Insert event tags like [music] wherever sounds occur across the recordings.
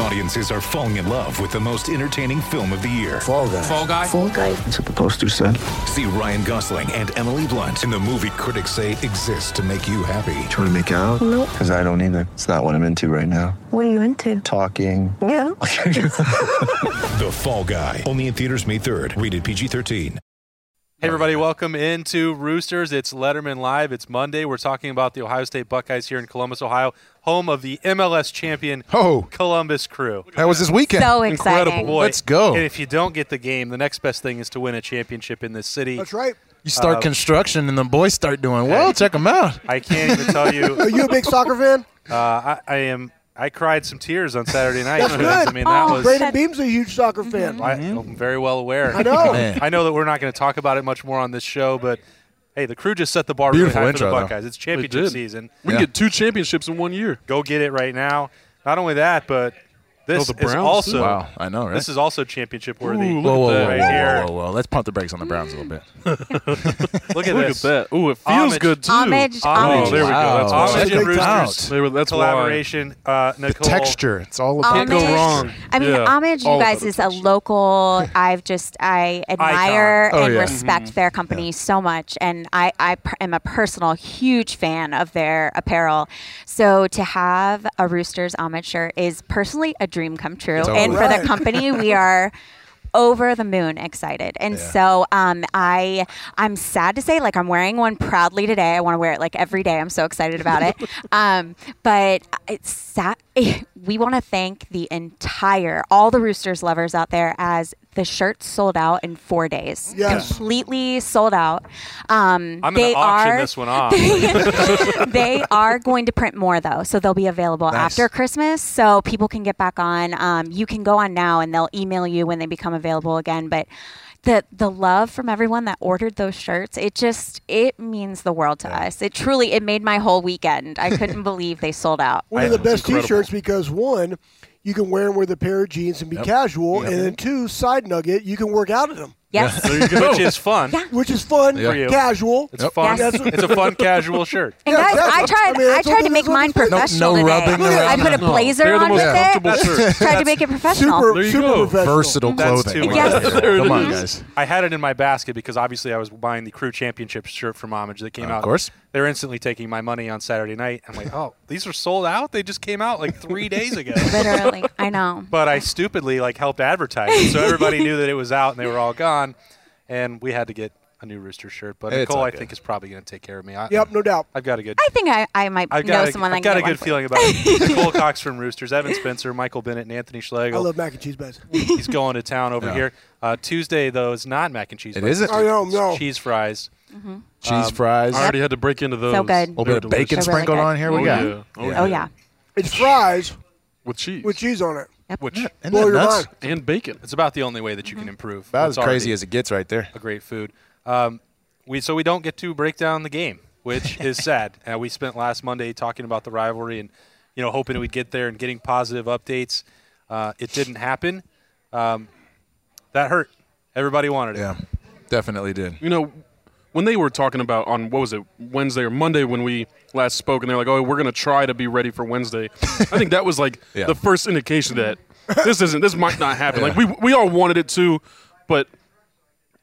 Audiences are falling in love with the most entertaining film of the year. Fall guy. Fall guy. Fall guy. That's what the poster said. See Ryan Gosling and Emily Blunt in the movie critics say exists to make you happy. Trying to make it out? Nope. Because I don't either. It's not what I'm into right now. What are you into? Talking. Yeah. [laughs] The Fall Guy. Only in theaters May 3rd. Rated PG-13. Hey everybody, welcome into Roosters. It's Letterman Live. It's Monday. We're talking about the Ohio State Buckeyes here in Columbus, Ohio, home of the MLS champion Oh, Columbus Crew. that was this weekend. So Incredible exciting. boy. Let's go. And if you don't get the game, the next best thing is to win a championship in this city. That's right. You start Uh, construction and the boys start doing well. Check them out. I can't even tell you. [laughs] Are you a big soccer fan? Uh, I, I am. I cried some tears on Saturday night. That's because, [laughs] good. I mean, that Oh, was. Braden Beam's a huge soccer fan. I, am very well aware. I know. Man. I know that we're not going to talk about it much more on this show, but hey, the crew just set the bar Beautiful really high for intro, the though. Buckeyes. It's championship season. We Yeah. can get two championships in one year. Go get it right now. Not only that, but this Oh, the is also. Wow, I know, right? this is also championship worthy. Ooh, look whoa, whoa, at whoa, right whoa, here. whoa, whoa. Let's pump the brakes on the Browns a little bit. [laughs] Look at Look this. at that. Ooh, it feels Homage. good too. Homage, Oh, homage. Oh, there we go. That's Wow. Homage and. Roosters They were- that's collaboration. Uh, Nicole, Texture. It's all about Can't go wrong. I mean, Yeah. Homage, you All guys, is the a local. I've just I admire Oh, and yeah. respect their company so much, and I I per- am a personal huge fan of their apparel. So to have a Roosters Homage shirt is personally a dream come true, Totally. and for Right. the company, we [laughs] are. Over the moon, excited, and so um, I I'm sad to say, like I'm wearing one proudly today. I want to wear it like every day. I'm so excited about it. [laughs] um, but it's sad. [laughs] We want to thank the entire all the Roosters lovers out there as the shirts sold out in four days. Yes. completely sold out. Um, I'm going to auction are this one off. [laughs] they are going to print more though, so they'll be available Nice. after Christmas, so people can get back on. Um, you can go on now, and they'll email you when they become available again. But the the love from everyone that ordered those shirts, it just it means the world to us. It truly it made my whole weekend. I couldn't [laughs] believe they sold out. One of the best incredible. T-shirts because one, you can wear them with a pair of jeans and be casual, and then two, side nugget, you can work out in them, Yes. which oh. is fun. Yeah. which is fun, For you. casual. It's fun. Yes. It's a fun casual shirt. And Yeah, guys, exactly. I tried. I mean, I, that's tried to it make is, mine what it is. professional no today. rubbing I around. put a No, blazer they're the on most with comfortable it. shirts. tried to make it professional. Super, There you super go. professional. versatile That's clothing. too Yes. much. There it Come on, is. guys. I had it in my basket because obviously I was buying the crew championship shirt from Homage that came out. Of out. course. They're instantly taking my money on Saturday night. I'm like, oh, these are sold out? They just came out like three [laughs] days ago. Literally, I know. But I stupidly like helped advertise it, so everybody knew that it was out and they were all gone, and we had to get a new Rooster shirt. But It's Nicole, I good. think is probably going to take care of me. I, Yep, no doubt. I've got a good. I think I, I might I've know got a, someone I've got a good feeling about it. [laughs] Nicole Cox from Roosters, Evan Spencer, Michael Bennett, and Anthony Schlegel. I love mac and cheese beds. He's going to town over Yeah. here. Uh, Tuesday though is not mac and cheese. It but isn't? it's I know, no. Cheese fries. Cheese fries. I already had to break into those. So good. a little bit of bacon. They're really sprinkled good. on here. We Oh, got. yeah. Oh, Oh yeah. It's fries With cheese. with cheese on it. Which Isn't Blow your nuts? mind. and bacon. it's about the only way that you can improve. About what's as crazy already as it gets right there. a great food. Um, we so we don't get to break down the game, which is [laughs] sad. Uh, we spent last Monday talking about the rivalry and you know hoping we'd get there and getting positive updates. Uh, it didn't happen. Um, that hurt. Everybody wanted it. Yeah, definitely did. You know, when they were talking about on what was it Wednesday or Monday when we last spoke, and they're like, "Oh, we're gonna try to be ready for Wednesday." I think that was like [laughs] Yeah. the first indication that this isn't. This might not happen. Like we we all wanted it to, but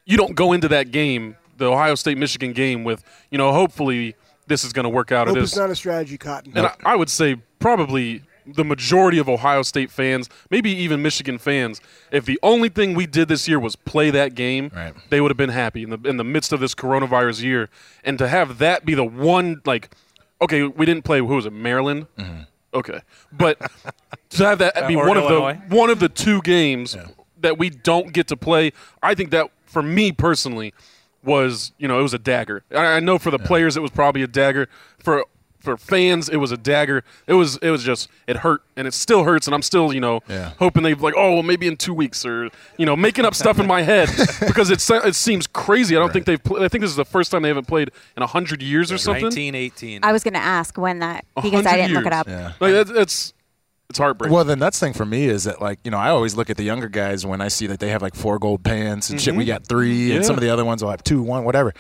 you don't go into that game, the Ohio State Michigan game, with you know, hopefully this is gonna work out. Hope it it's not a strategy, Cotton. And I, I would say probably the majority of Ohio State fans, maybe even Michigan fans, if the only thing we did this year was play that game, Right. they would have been happy in the in the midst of this coronavirus year. And to have that be the one, like, okay, we didn't play. Who was it? Maryland. Mm-hmm. Okay, but to have that [laughs] be or one Illinois. of the one of the two games that we don't get to play, I think that for me personally was you know it was a dagger. I, I know for the players it was probably a dagger. For for fans it was a dagger. It was it was just it hurt and it still hurts and I'm still you know Yeah. hoping they've like oh well maybe in two weeks or you know making up stuff in my head [laughs] because it it seems crazy. I don't think they've pl- I think this is the first time they haven't played in a hundred years or something. 1918. I was going to ask when that A because I didn't look it up. Yeah. Like that, it's it's heartbreaking. Well, the nuts thing for me is that, like, you know, I always look at the younger guys when I see that they have like four gold pants and shit. We mm-hmm. got three, and some of the other ones will have two, one, whatever.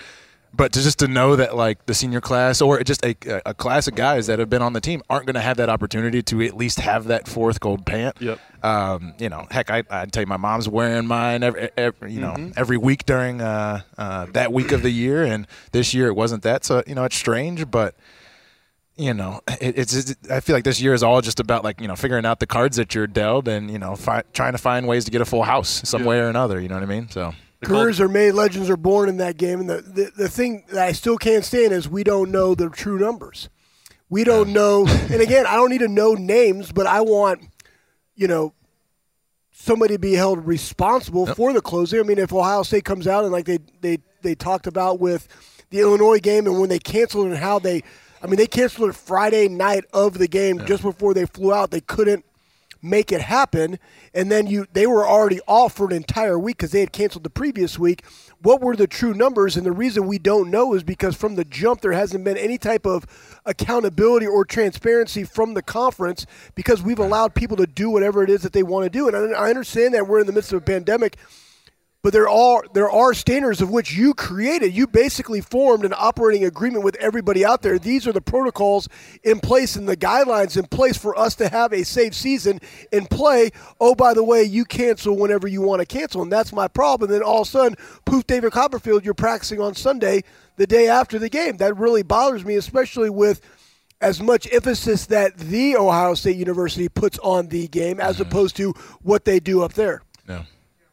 But to just to know that like the senior class or just a, a class of guys that have been on the team aren't going to have that opportunity to at least have that fourth gold pant. Yep. Um, you know, heck, I I tell you, my mom's wearing mine every, every you know every week during uh, uh, that week of the year, and this year it wasn't that. So you know, it's strange, but you know, it, it's, it's. I feel like this year is all just about like you know figuring out the cards that you're dealt, and you know, fi- trying to find ways to get a full house some way or another. You know what I mean? So Careers are made, legends are born in that game. And the, the, the thing that I still can't stand is we don't know the true numbers. We don't know. [laughs] And again, I don't need to know names, but I want, you know, somebody to be held responsible for the closing. I mean, if Ohio State comes out and like they, they, they talked about with the Illinois game and when they canceled and how they, I mean, they canceled it Friday night of the game just before they flew out. They couldn't make it happen and then you they were already off for an entire week because they had canceled the previous week. What were the true numbers? And the reason we don't know is because from the jump there hasn't been any type of accountability or transparency from the conference because we've allowed people to do whatever it is that they want to do. And I, I understand that we're in the midst of a pandemic but there are there are standards of which you created. You basically formed an operating agreement with everybody out there. These are the protocols in place and the guidelines in place for us to have a safe season and play. Oh, by the way, you cancel whenever you want to cancel, and that's my problem. And then all of a sudden, poof, David Copperfield, you're practicing on Sunday, the day after the game. That really bothers me, especially with as much emphasis that the Ohio State University puts on the game as mm-hmm. opposed to what they do up there. no.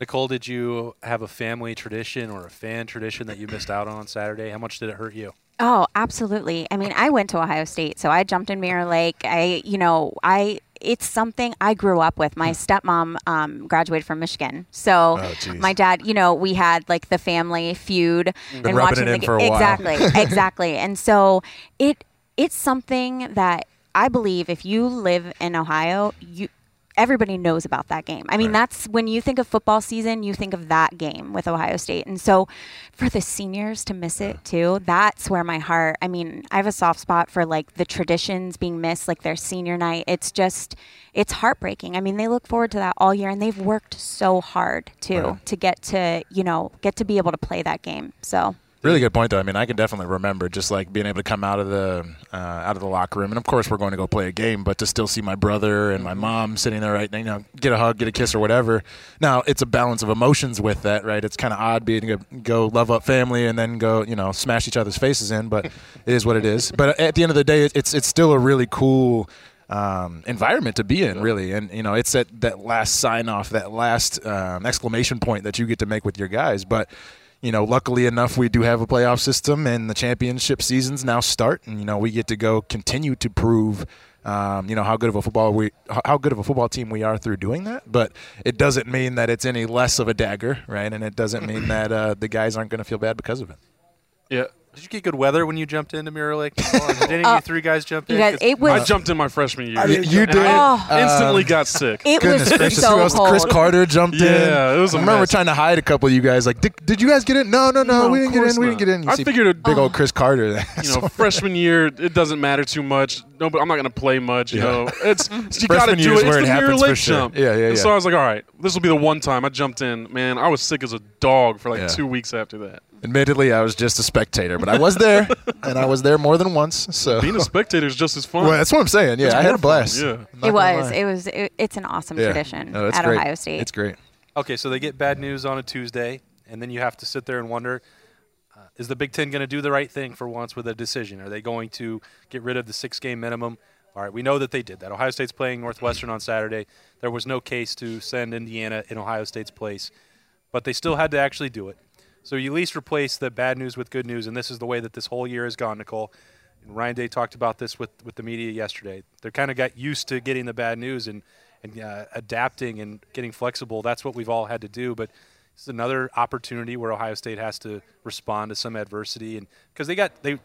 Nicole, did you have a family tradition or a fan tradition that you missed out on on Saturday? How much did it hurt you? Oh, absolutely. I mean, I went to Ohio State, so I jumped in Mirror Lake. I, you know, I it's something I grew up with. My stepmom um, graduated from Michigan, so Oh, my dad, you know, we had like the family feud and watching it the game. for a while. exactly, [laughs] exactly. And so it it's something that I believe if you live in Ohio, you everybody knows about that game. I mean, that's when you think of football season, you think of that game with Ohio State. And so for the seniors to miss it too, that's where my heart, I mean, I have a soft spot for like the traditions being missed, like their senior night. It's just, it's heartbreaking. I mean, they look forward to that all year and they've worked so hard too to get to, you know, get to be able to play that game. So. Really good point, though. I mean, I can definitely remember just like being able to come out of the uh, out of the locker room, and of course we're going to go play a game, but to still see my brother and my mom sitting there, right? You know, get a hug, get a kiss, or whatever. Now it's a balance of emotions with that, right? It's kind of odd being to go love up family and then go, you know, smash each other's faces in, but [laughs] it is what it is. But at the end of the day, it's it's still a really cool um, environment to be in, really. And you know, it's that that last sign off, that last um, exclamation point that you get to make with your guys. But you know, luckily enough, we do have a playoff system, and the championship seasons now start, and you know, we get to go continue to prove. Um, you know how good of a football we, how good of a football team we are through doing that, but it doesn't mean that it's any less of a dagger, right? And it doesn't mean [clears throat] that uh, the guys aren't going to feel bad because of it. yeah. Did you get good weather when you jumped into Mirror Lake? [laughs] Did any of you uh, three guys jump You in? guys, 'Cause it was I jumped in my freshman year. I didn't You jump- did. Oh. Instantly um, got sick. It Goodness was gracious, so who else? cold. Chris Carter jumped in. Yeah, it was a I remember mess. trying to hide a couple of you guys. Like, did, did you guys get in? No, no, no, No, we didn't get course in. We didn't not. get in. You I see figured it- big old oh. Chris Carter. you know, [laughs] freshman year, it doesn't matter too much. No, but I'm not going to play much. You Yeah. know, it's [laughs] you got to Freshman do year is it. It's where the it Mirror happens for Lake sure. jump. Yeah, yeah, And so. I was like, all right, this will be the one time I jumped in. Man, I was sick as a dog for like Yeah. two weeks after that. Admittedly, I was just a spectator, but I was there, [laughs] and I was there more than once. So Being a spectator is just as fun. well, that's what I'm saying. Yeah, It's I had a blast. fun, yeah. I'm It was. It was. It, it's an awesome Yeah. tradition No, at great. Ohio State. It's great. Okay, so they get bad news on a Tuesday, and then you have to sit there and wonder: uh, Is the Big Ten going to do the right thing for once with a decision? Are they going to get rid of the six-game minimum? All right, we know that they did that. Ohio State's playing Northwestern on Saturday. There was no case to send Indiana in Ohio State's place, but they still had to actually do it. So you at least replace the bad news with good news, and this is the way that this whole year has gone, Nicole. And Ryan Day talked about this with, with the media yesterday. They kind of got used to getting the bad news and, and uh, adapting and getting flexible. That's what we've all had to do. But this is another opportunity where Ohio State has to respond to some adversity, and because they got they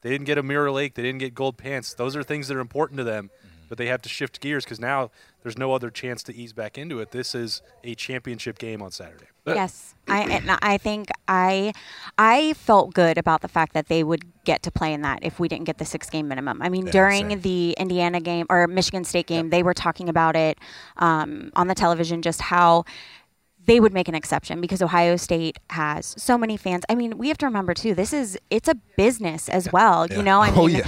they didn't get a Mirror Lake, they didn't get gold pants. Those are things that are important to them. But they have to shift gears because now there's no other chance to ease back into it. This is a championship game on Saturday. Yes, I and I think I I felt good about the fact that they would get to play in that if we didn't get the six game minimum. I mean, Yeah, during same. the Indiana game or Michigan State game, they were talking about it um, on the television, just how they would make an exception because Ohio State has so many fans. I mean, we have to remember too. This is it's a business as well. Yeah. You know, I [laughs] Oh, mean, yeah.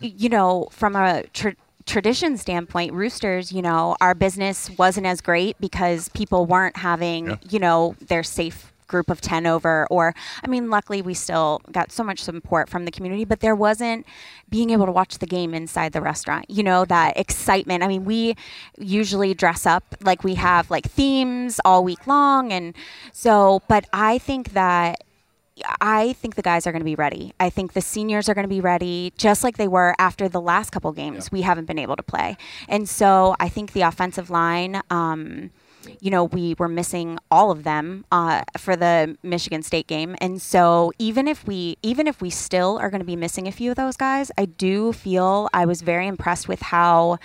you know, from a tra- tradition standpoint, Roosters, you know, our business wasn't as great because people weren't having, Yeah. you know, their safe group of 10 over or i mean luckily we still got so much support from the community but there wasn't being able to watch the game inside the restaurant you know that excitement i mean we usually dress up like we have like themes all week long and so but i think that I think the guys are going to be ready. I think the seniors are going to be ready, just like they were after the last couple games. We haven't been able to play, and so I think the offensive line. Um, you know, we were missing all of them uh, for the Michigan State game, and so even if we, even if we still are going to be missing a few of those guys, I do feel I was very impressed with how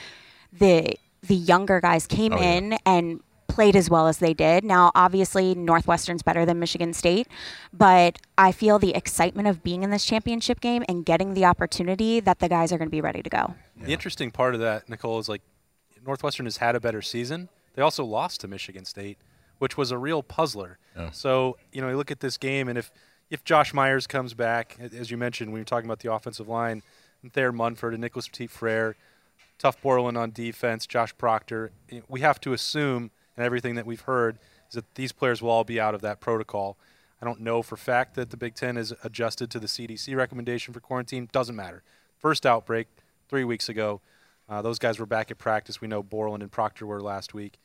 the the younger guys came Oh, yeah. in and played as well as they did. Now, obviously, Northwestern's better than Michigan State, but I feel the excitement of being in this championship game and getting the opportunity that the guys are going to be ready to go. The interesting part of that, Nicole, is like Northwestern has had a better season. They also lost to Michigan State, which was a real puzzler. So you know, you look at this game, and if if Josh Myers comes back, as you mentioned, when you're talking about the offensive line, Thayer Munford and Nicholas Petit Frere, Tuf Borland on defense, Josh Proctor, we have to assume, and everything that we've heard, is that these players will all be out of that protocol. I don't know for fact that the Big Ten has adjusted to the CDC recommendation for quarantine. Doesn't matter. First outbreak three weeks ago. Uh, those guys were back at practice. We know Borland and Proctor were last week.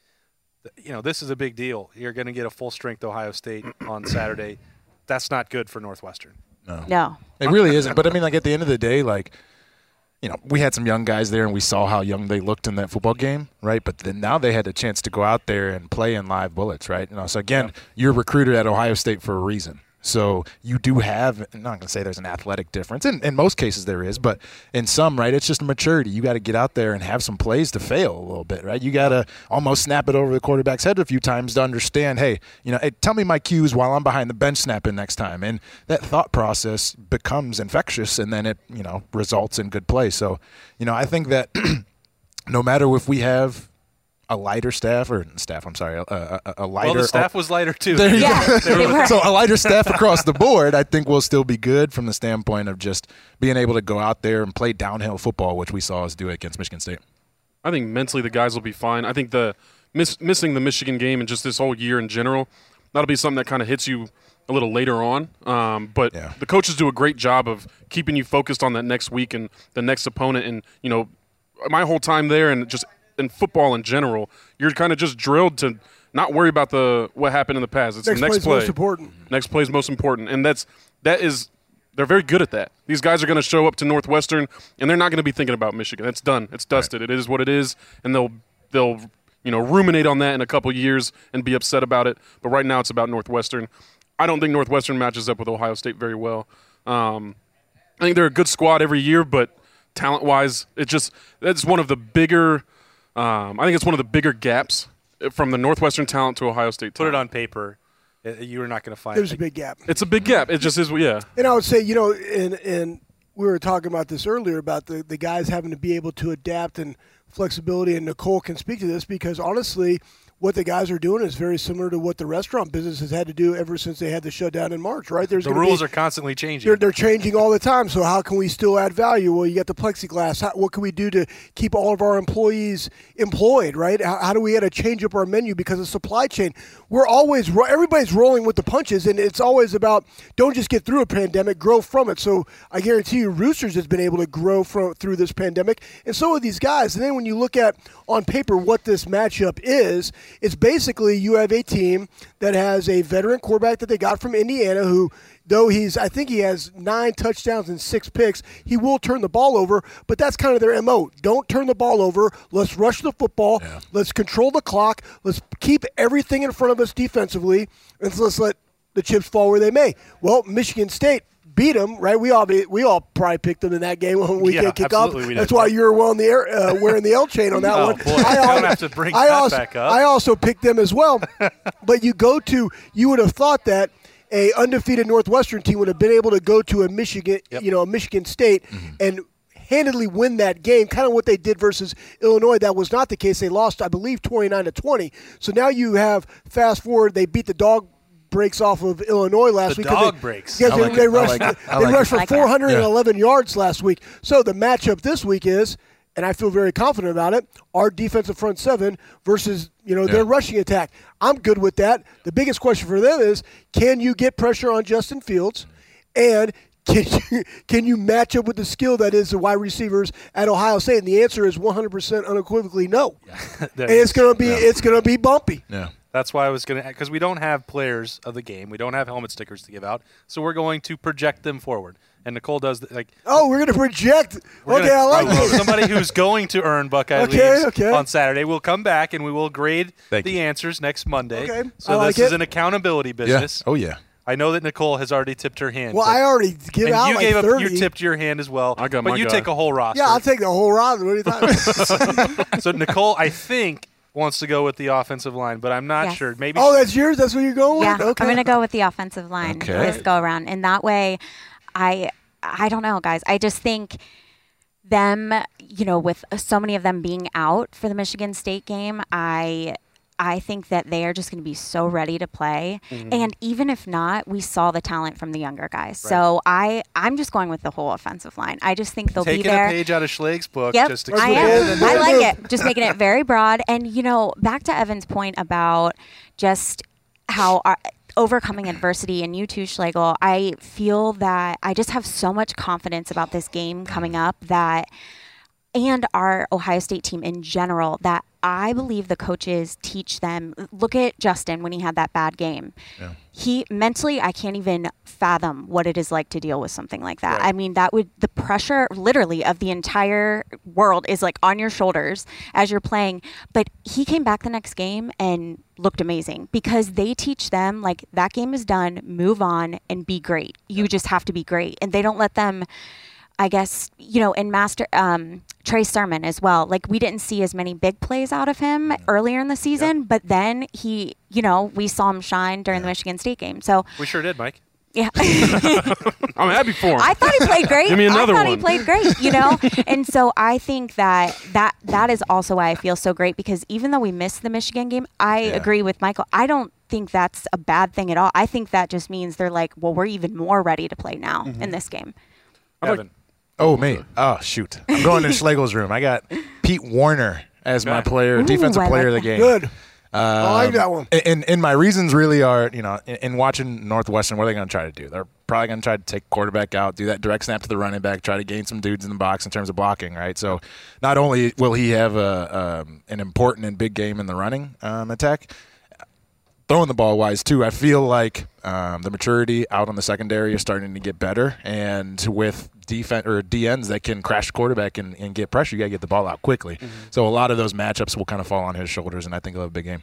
You know, this is a big deal. You're going to get a full strength Ohio State on Saturday. That's not good for Northwestern. No, no. It really isn't. But I mean, like at the end of the day, like you know, we had some young guys there, and we saw how young they looked in that football game, right? But then now they had a chance to go out there and play in live bullets, right? You know, so again, you're recruited at Ohio State for a reason. So you do have, I'm not going to say there's an athletic difference. In, in most cases there is, but in some, right, it's just maturity. You got to get out there and have some plays to fail a little bit, right? You got to almost snap it over the quarterback's head a few times to understand, hey, you know, hey, tell me my cues while I'm behind the bench snapping next time. And that thought process becomes infectious and then it, you know, results in good play. So, you know, I think that [clears throat] no matter if we have a lighter staff or staff, I'm sorry, a, a, a lighter. Well, the staff was lighter too. There Yeah, go. they [laughs] were. so a lighter staff across the board, I think will still be good from the standpoint of just being able to go out there and play downhill football, which we saw us do against Michigan State. I think mentally the guys will be fine. I think the miss, missing the Michigan game and just this whole year in general, that'll be something that kind of hits you a little later on. Um, but Yeah. the coaches do a great job of keeping you focused on that next week and the next opponent. And you know, my whole time there and just in football in general, you're kind of just drilled to not worry about the what happened in the past. It's Next the next play's play. most important. Next play is most important, and that's that is they're very good at that. These guys are going to show up to Northwestern, and they're not going to be thinking about Michigan. It's done. It's dusted. It is what it is, and they'll they'll you know ruminate on that in a couple years and be upset about it. But right now, it's about Northwestern. I don't think Northwestern matches up with Ohio State very well. Um, I think they're a good squad every year, but talent wise, it just that's one of the bigger. Um, I think it's one of the bigger gaps from the Northwestern talent to Ohio State. Put it on paper. uh, You are not going to find. There's a big gap. It's a big gap. It just is. Yeah. And I would say, you know, and and we were talking about this earlier about the, the guys having to be able to adapt and flexibility. And Nicole can speak to this because honestly, what the guys are doing is very similar to what the restaurant business has had to do ever since they had the shutdown in March. Right? There's The rules be, are constantly changing. they're, they're changing all the time. So how can we still add value? Well, you got the plexiglass. How, what can we do to keep all of our employees employed? Right? How, how do we have to change up our menu because of supply chain? We're always everybody's rolling with the punches, and it's always about don't just get through a pandemic, grow from it. So I guarantee you, Roosters has been able to grow from through this pandemic, and so are these guys. And then when you look at on paper what this matchup is, it's basically you have a team that has a veteran quarterback that they got from Indiana who though he's I think he has nine touchdowns and six picks, he will turn the ball over, but that's kind of their MO. Don't turn the ball over. Let's rush the football. Let's control the clock. Let's keep everything in front of us defensively, and let's let the chips fall where they may. Well, Michigan State beat them, right? We all be, we all probably picked them in that game [laughs] when we Yeah, off. That's why you were wearing the air, uh, [laughs] wearing the L chain on that Oh, one. boy, I [laughs] don't have to bring I also, back up. I also picked them as well. but you go to, you would have thought that a undefeated Northwestern team would have been able to go to a Michigan, you know, a Michigan State Mm-hmm. and handedly win that game, kind of what they did versus Illinois. That was not the case. They lost, I believe, 29 to 20. So now you have fast forward, they beat the dog breaks off of Illinois last The week. 'cause dog they, breaks. Yes, they, like they it. Rushed, like it. They like rushed for like that. 411 yards last week. So the matchup this week is, and I feel very confident about it, our defensive front seven versus you know their rushing attack. I'm good with that. The biggest question for them is, can you get pressure on Justin Fields, and can [laughs] you can you match up with the skill that is the wide receivers at Ohio State? And the answer is 100% unequivocally no. [laughs] There and it's gonna be it's gonna be bumpy. Yeah. That's why I was going to, because we don't have players of the game. We don't have helmet stickers to give out. So we're going to project them forward. And Nicole does, the, like, Oh, we're gonna project. Okay, gonna- I like oh, this. Somebody who's [laughs] going to earn Buckeye Okay, leaves okay. on Saturday will come back and we will grade Thank the you. answers next Monday. Okay, So I like this is it. an accountability Yeah. business. Oh yeah. I know that Nicole has already tipped her hand. Well, but- I already give and out you like gave 30. up. You tipped your hand as well. I got but my you guy. take a whole roster. Yeah, I'll take the whole round. What are you [laughs] talking so Nicole, I think wants to go with the offensive line, but I'm not Yes. sure. Maybe Oh, that's yours. That's what you're going Yeah, with. Okay. I'm gonna go with the offensive line Okay. this go around, and that way, I I don't know, guys. I just think them, you know, with so many of them being out for the Michigan State game, I. I think that they are just going to be so ready to play, Mm-hmm. and even if not, we saw the talent from the younger guys. So I, I'm just going with the whole offensive line. I just think they'll taking be there. Taking a page out of Schlage's book. Yep, just I am. I like it. Just making it very broad. And you know, back to Evan's point about just how our, overcoming adversity, and you too, Schlegel. I feel that I just have so much confidence about this game coming up that, and our Ohio State team in general, that I believe the coaches teach them. Look at Justin when he had that bad game. He mentally, I can't even fathom what it is like to deal with something like that. I mean, that would the pressure, literally, of the entire world is like on your shoulders as you're playing. But he came back the next game and looked amazing because they teach them like that game is done, move on, and be great. You just have to be great, and they don't let them. I guess you know, in Master um, Trey Sermon as well. Like we didn't see as many big plays out of him earlier in the season, but then he, you know, we saw him shine during the Michigan State game. So we sure did, Mike. yeah, [laughs] [laughs] I'm happy for him. I thought he played great. Give me another I thought one. he played great, you know. [laughs] and so I think that that that is also why I feel so great because even though we missed the Michigan game, I agree with Michael. I don't think that's a bad thing at all. I think that just means they're like, well, we're even more ready to play now Mm-hmm. in this game. Evan. Oh me. Oh shoot. I'm going in [laughs] Schlegel's room. I got Pete Werner as my player, Ooh, defensive I player of the that. game. Good. I like that one. And, and my reasons really are, you know, in, in watching Northwestern, what are they going to try to do? They're probably going to try to take quarterback out, do that direct snap to the running back, try to gain some dudes in the box in terms of blocking, right? So not only will he have a, um, an important and big game in the running um, attack, throwing the ball wise too, I feel like um, the maturity out on the secondary is starting to get better, and with defense or DNs that can crash quarterback and, and get pressure, you got to get the ball out quickly. Mm-hmm. So a lot of those matchups will kind of fall on his shoulders, and I think he'll have a big game.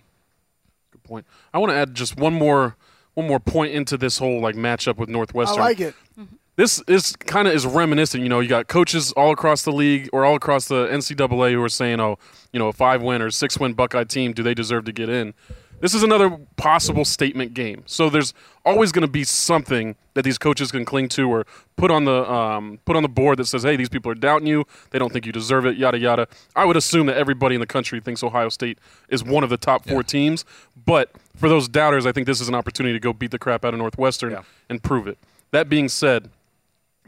Good point. I want to add just one more one more point into this whole like matchup with Northwestern. I Northwestern. like it. Mm-hmm. this is kind of is reminiscent. You know, you got coaches all across the league or all across the NCAA who are saying, "Oh, you know, a five win or six win Buckeye team, do they deserve to get in?" This is another possible statement game. So there's always going to be something that these coaches can cling to or put on the um, put on the board that says, "Hey, these people are doubting you. They don't think you deserve it." Yada yada. I would assume that everybody in the country thinks Ohio State is one of the top four teams, but for those doubters, I think this is an opportunity to go beat the crap out of Northwestern Yeah. and prove it. That being said,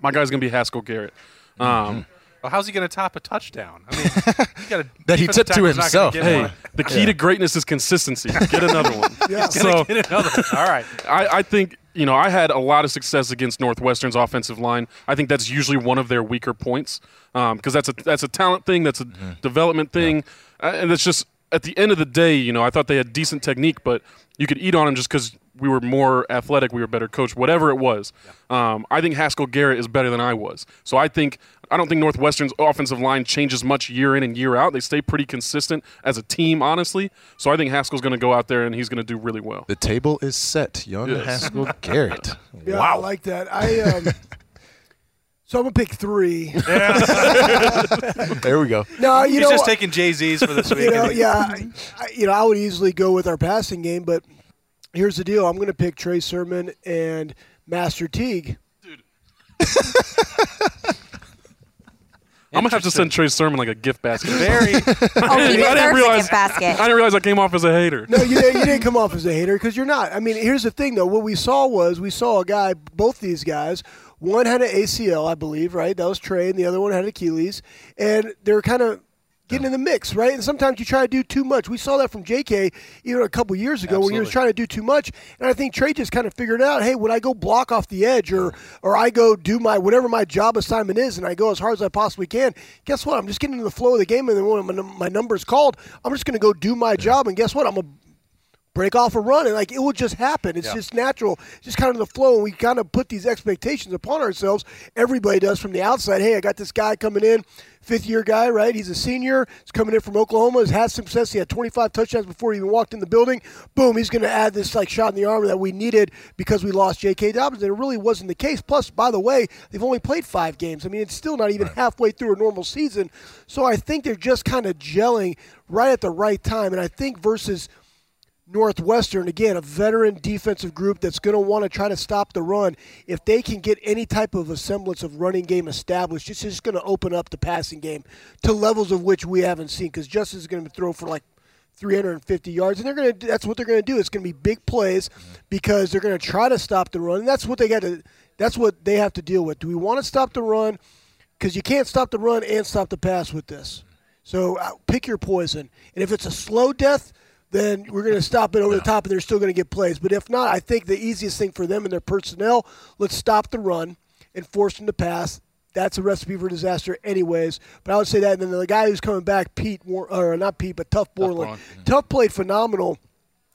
my guy's gonna be Haskell Garrett. Um, Well, how's he going to top a touchdown? I mean, [laughs] he's got a That he defensive tipped to tackle's not gonna himself. hey, one. the [laughs] key to greatness is consistency. [laughs] Get another one. Yeah. So Get another one. All right. I, I think you know I had a lot of success against Northwestern's offensive line. I think that's usually one of their weaker points because that's a that's a talent thing, that's a development thing, uh, and it's just at the end of the day, you know, I thought they had decent technique, but you could eat on them just because we were more athletic, we were better coached, whatever it was. Um, I think Haskell Garrett is better than I was, so I think I don't think Northwestern's offensive line changes much year in and year out. They stay pretty consistent as a team, honestly. So I think Haskell's going to go out there and he's going to do really well. The table is set. Young Yes. Haskell Garrett. [laughs] Yeah, I wow. like that. I um, [laughs] so I'm gonna pick three. [laughs] there we go. No, you He's know, just taking Jay Z's for this week. you know, yeah, I, I- you know, I would easily go with our passing game, but here's the deal: I'm going to pick Trey Sermon and Master Teague. I'm gonna have to send Trey Sermon like a gift basket. Very. [laughs] Oh, he I didn't deserves a realize- gift basket. I didn't realize I came off as a hater. No, you didn't, you didn't come off as a hater because you're not. I mean, here's the thing, though. What we saw was we saw a guy, both these guys. One had an ACL, I believe, right? That was Trey, and the other one had Achilles, and they're kind of getting in the mix, right? And sometimes you try to do too much. We saw that from J.K. even a couple years ago when he was trying to do too much, and I think Trey just kind of figured out, hey, when I go block off the edge or or I go do my whatever my job assignment is, and I go as hard as I possibly can. Guess what? I'm just getting into the flow of the game, and then when my, my number's called, I'm just going to go do my job, and guess what? I'm a break off a run and like it will just happen. It's Yeah. just natural, just kind of the flow. And we kind of put these expectations upon ourselves. Everybody does from the outside. Hey, I got this guy coming in, fifth year guy, right? He's a senior. He's coming in from Oklahoma. Has had some success. He had 25 touchdowns before he even walked in the building. Boom, he's going to add this like shot in the arm that we needed because we lost J.K. Dobbins. And it really wasn't the case. Plus, by the way, they've only played five games. I mean, it's still not even halfway through a normal season. So I think they're just kind of gelling right at the right time. And I think versus Northwestern, again, a veteran defensive group that's going to want to try to stop the run. If they can get any type of a semblance of running game established, it's just going to open up the passing game to levels of which we haven't seen. Because Justice is going to throw for like 350 yards, and they're going to. That's what they're going to do. It's going to be big plays because they're going to try to stop the run. And that's what they got to. That's what they have to deal with. Do we want to stop the run? Because you can't stop the run and stop the pass with this. So uh, pick your poison. And if it's a slow death, then we're going to stop it over the top and they're still going to get plays. But if not, I think the easiest thing for them and their personnel, let's stop the run and force them to pass. That's a recipe for disaster, anyways. But I would say that. And then the guy who's coming back, Pete, War- or not Pete, but Tuf Borland. Tuf played phenomenal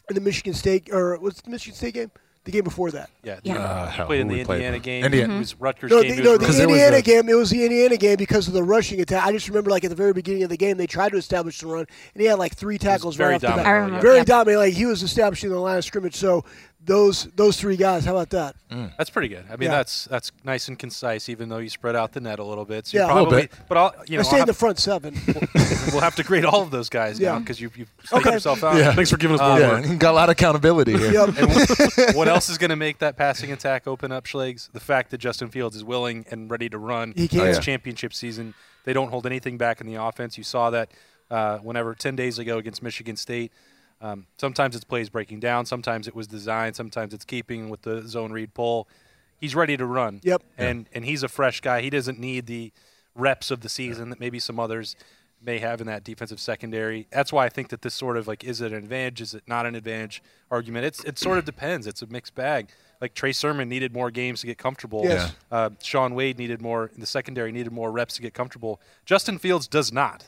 in the Michigan State, or what's the Michigan State game? The game before that. Yeah, Yeah. Uh, hell, played in the we played? Indiana game. Indiana. It was Rutgers No, game. the, he no, was the Because it was Indiana a- game. It was the Indiana game because of the rushing attack. I just remember, like at the very beginning of the game, they tried to establish the run, and he had like three tackles very right off the bat. dominant. I remember. Very Yep. dominant. Like he was establishing the line of scrimmage. So those those three guys. How about that? That's pretty good. I mean, Yeah. that's that's nice and concise, even though you spread out the net a little bit. So Yeah. you A little bit. but I'll, you I know, stay I'll in the front seven. [laughs] we'll have to grade all of those guys now Yeah. because you've you've staked Okay. yourself out. Yeah. Thanks for giving us Uh, more Yeah, work. got a lot of accountability here. yep. And what, [laughs] what else is going to make that passing attack open up, Schlegs? The fact that Justin Fields is willing and ready to run. He can. It's Oh, yeah. championship season. They don't hold anything back in the offense. You saw that uh, whenever 10 days ago against Michigan State. Um, sometimes it's plays breaking down. Sometimes it was design. Sometimes it's keeping with the zone read pull. He's ready to run. Yep. And and he's a fresh guy. He doesn't need the reps of the season that maybe some others may have in that defensive secondary. That's why I think that this sort of like is it an advantage, is it not an advantage argument. It's it sort of depends. It's a mixed bag. Like Trey Sermon needed more games to get comfortable. Yes. Uh, Shaun Wade needed more in the secondary, needed more reps to get comfortable. Justin Fields does not.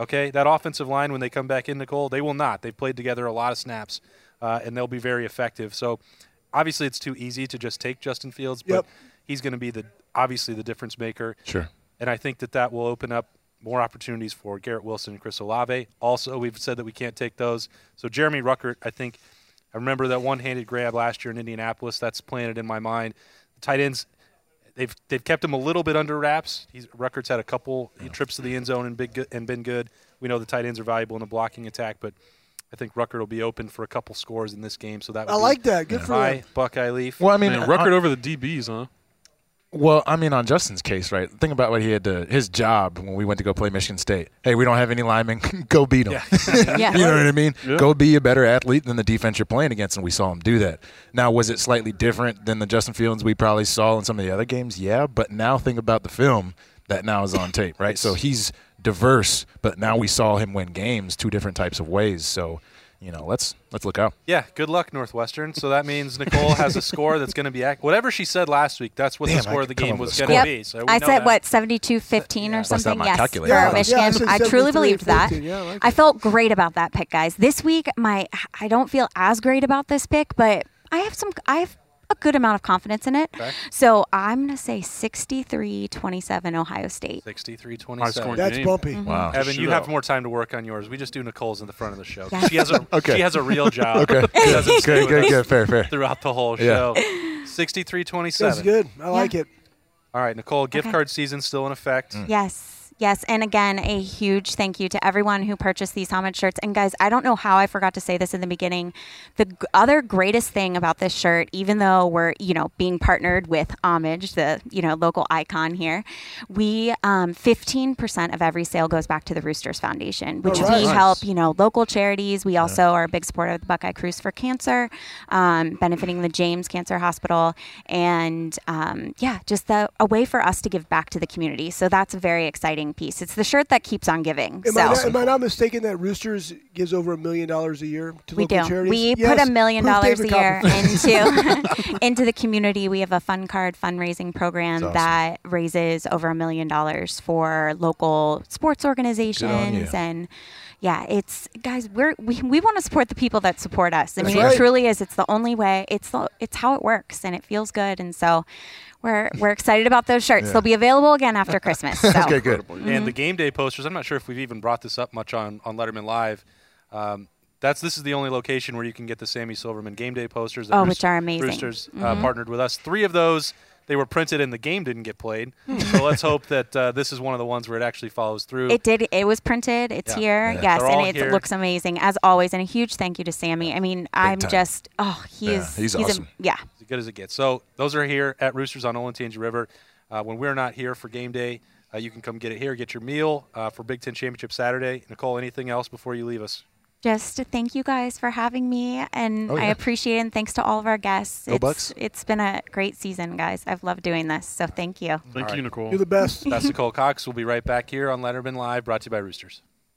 Okay, that offensive line when they come back in, Nicole, they will not. They've played together a lot of snaps, uh, and they'll be very effective. So obviously, it's too easy to just take Justin Fields, but Yep. he's going to be the obviously the difference maker. Sure. And I think that that will open up more opportunities for Garrett Wilson and Chris Olave. Also, we've said that we can't take those. So Jeremy Ruckert, I think, I remember that one-handed grab last year in Indianapolis. That's planted in my mind. The tight ends, they've they've kept him a little bit under wraps. He's, Ruckert's had a couple trips to the end zone and big and been good. We know the tight ends are valuable in the blocking attack, but I think Ruckert will be open for a couple scores in this game. So that would I be like that. Good for my them. Buckeye Leaf. Well, I mean, Man, record uh, over the DBs, huh? Well, I mean, on Justin's case, right? Think about what he had to his job when we went to go play Michigan State. Hey, we don't have any linemen. [laughs] go beat them. Yeah. [laughs] you know what I mean? Yeah. Go be a better athlete than the defense you're playing against, and we saw him do that. Now, was it slightly different than the Justin Fields we probably saw in some of the other games? Yeah, but now think about the film that now is on tape, right? So he's diverse, but now we saw him win games two different types of ways. So, you know, let's let's look out. Yeah, good luck, Northwestern. So that means Nicole has a score that's going to be ac- whatever she said last week. That's what Damn, the score of the game was going to Yep. be. So we I know said that. what 72-15 or something. Yes, calculator. for Yeah, Michigan. yeah, I I truly 73, believed that. Yeah, I like I felt great about that pick, guys. This week, my I don't feel as great about this pick, but I have some. I have a good amount of confidence in it. So I'm going to say 63-27 Ohio State. 63 High scoring 27. That's game. bumpy. Mm-hmm. Wow. Evan, you Shootout. have more time to work on yours. We just do Nicole's in the front of the show. Yeah. She has a [laughs] Okay. she has a real job. Okay. She doesn't Good, good, good. Fair, fair. Throughout the whole Yeah. show. [laughs] 63 That's 27. good. I like it. All right, Nicole, gift Okay. card season still in effect. Mm. Yes. Yes, and again, a huge thank you to everyone who purchased these homage shirts. And guys, I don't know how I forgot to say this in the beginning. The g- other greatest thing about this shirt, even though we're you know being partnered with Homage, the you know local icon here, we um, 15% of every sale goes back to the Roosters Foundation, which right. we Nice. help you know local charities. We also are a big supporter of the Buckeye Cruise for Cancer, um, benefiting the James Cancer Hospital, and um, yeah, just the, a way for us to give back to the community. So that's very exciting piece. It's the shirt that keeps on giving. Am, so I not, am I not mistaken that Roosters gives over a million dollars a year to we local do. charities? We Yes. put a million Who's dollars David a year into [laughs] [laughs] into the community. We have a fun card fundraising program awesome. that raises over a million dollars for local sports organizations you. and yeah, it's guys. We're we, we want to support the people that support us. I That's mean, right. it truly is. It's the only way. It's the, it's how it works, and it feels good. And so, we're we're excited about those shirts. They'll be available again after Christmas. So. Okay, good. And the game day posters, I'm not sure if we've even brought this up much on, on Letterman Live. Um, that's this is the only location where you can get the Sammy Silverman game day posters. that Oh, Roos- which are amazing. Roosters uh, partnered with us. Three of those they were printed and the game didn't get played. so let's hope that uh, this is one of the ones where it actually follows through. It did. It was printed. It's Yeah. here. Yeah. Yes, They're and it here. looks amazing as always. And a huge thank you to Sammy. I mean, I'm time. just oh, he Yeah, is. he's a- awesome. yeah. as good as it gets. So those are here at Roosters on Olentangy River. Uh, when we're not here for game day, uh, you can come get it here, get your meal uh, for Big Ten Championship Saturday. Nicole, anything else before you leave us? Just to thank you guys for having me, and Oh, I appreciate it. And thanks to all of our guests. Go it's, Bucks. it's been a great season, guys. I've loved doing this, so thank you. Thank All you, right. Nicole. You're the best. [laughs] That's Nicole Cox. We'll be right back here on Letterman Live, brought to you by Roosters.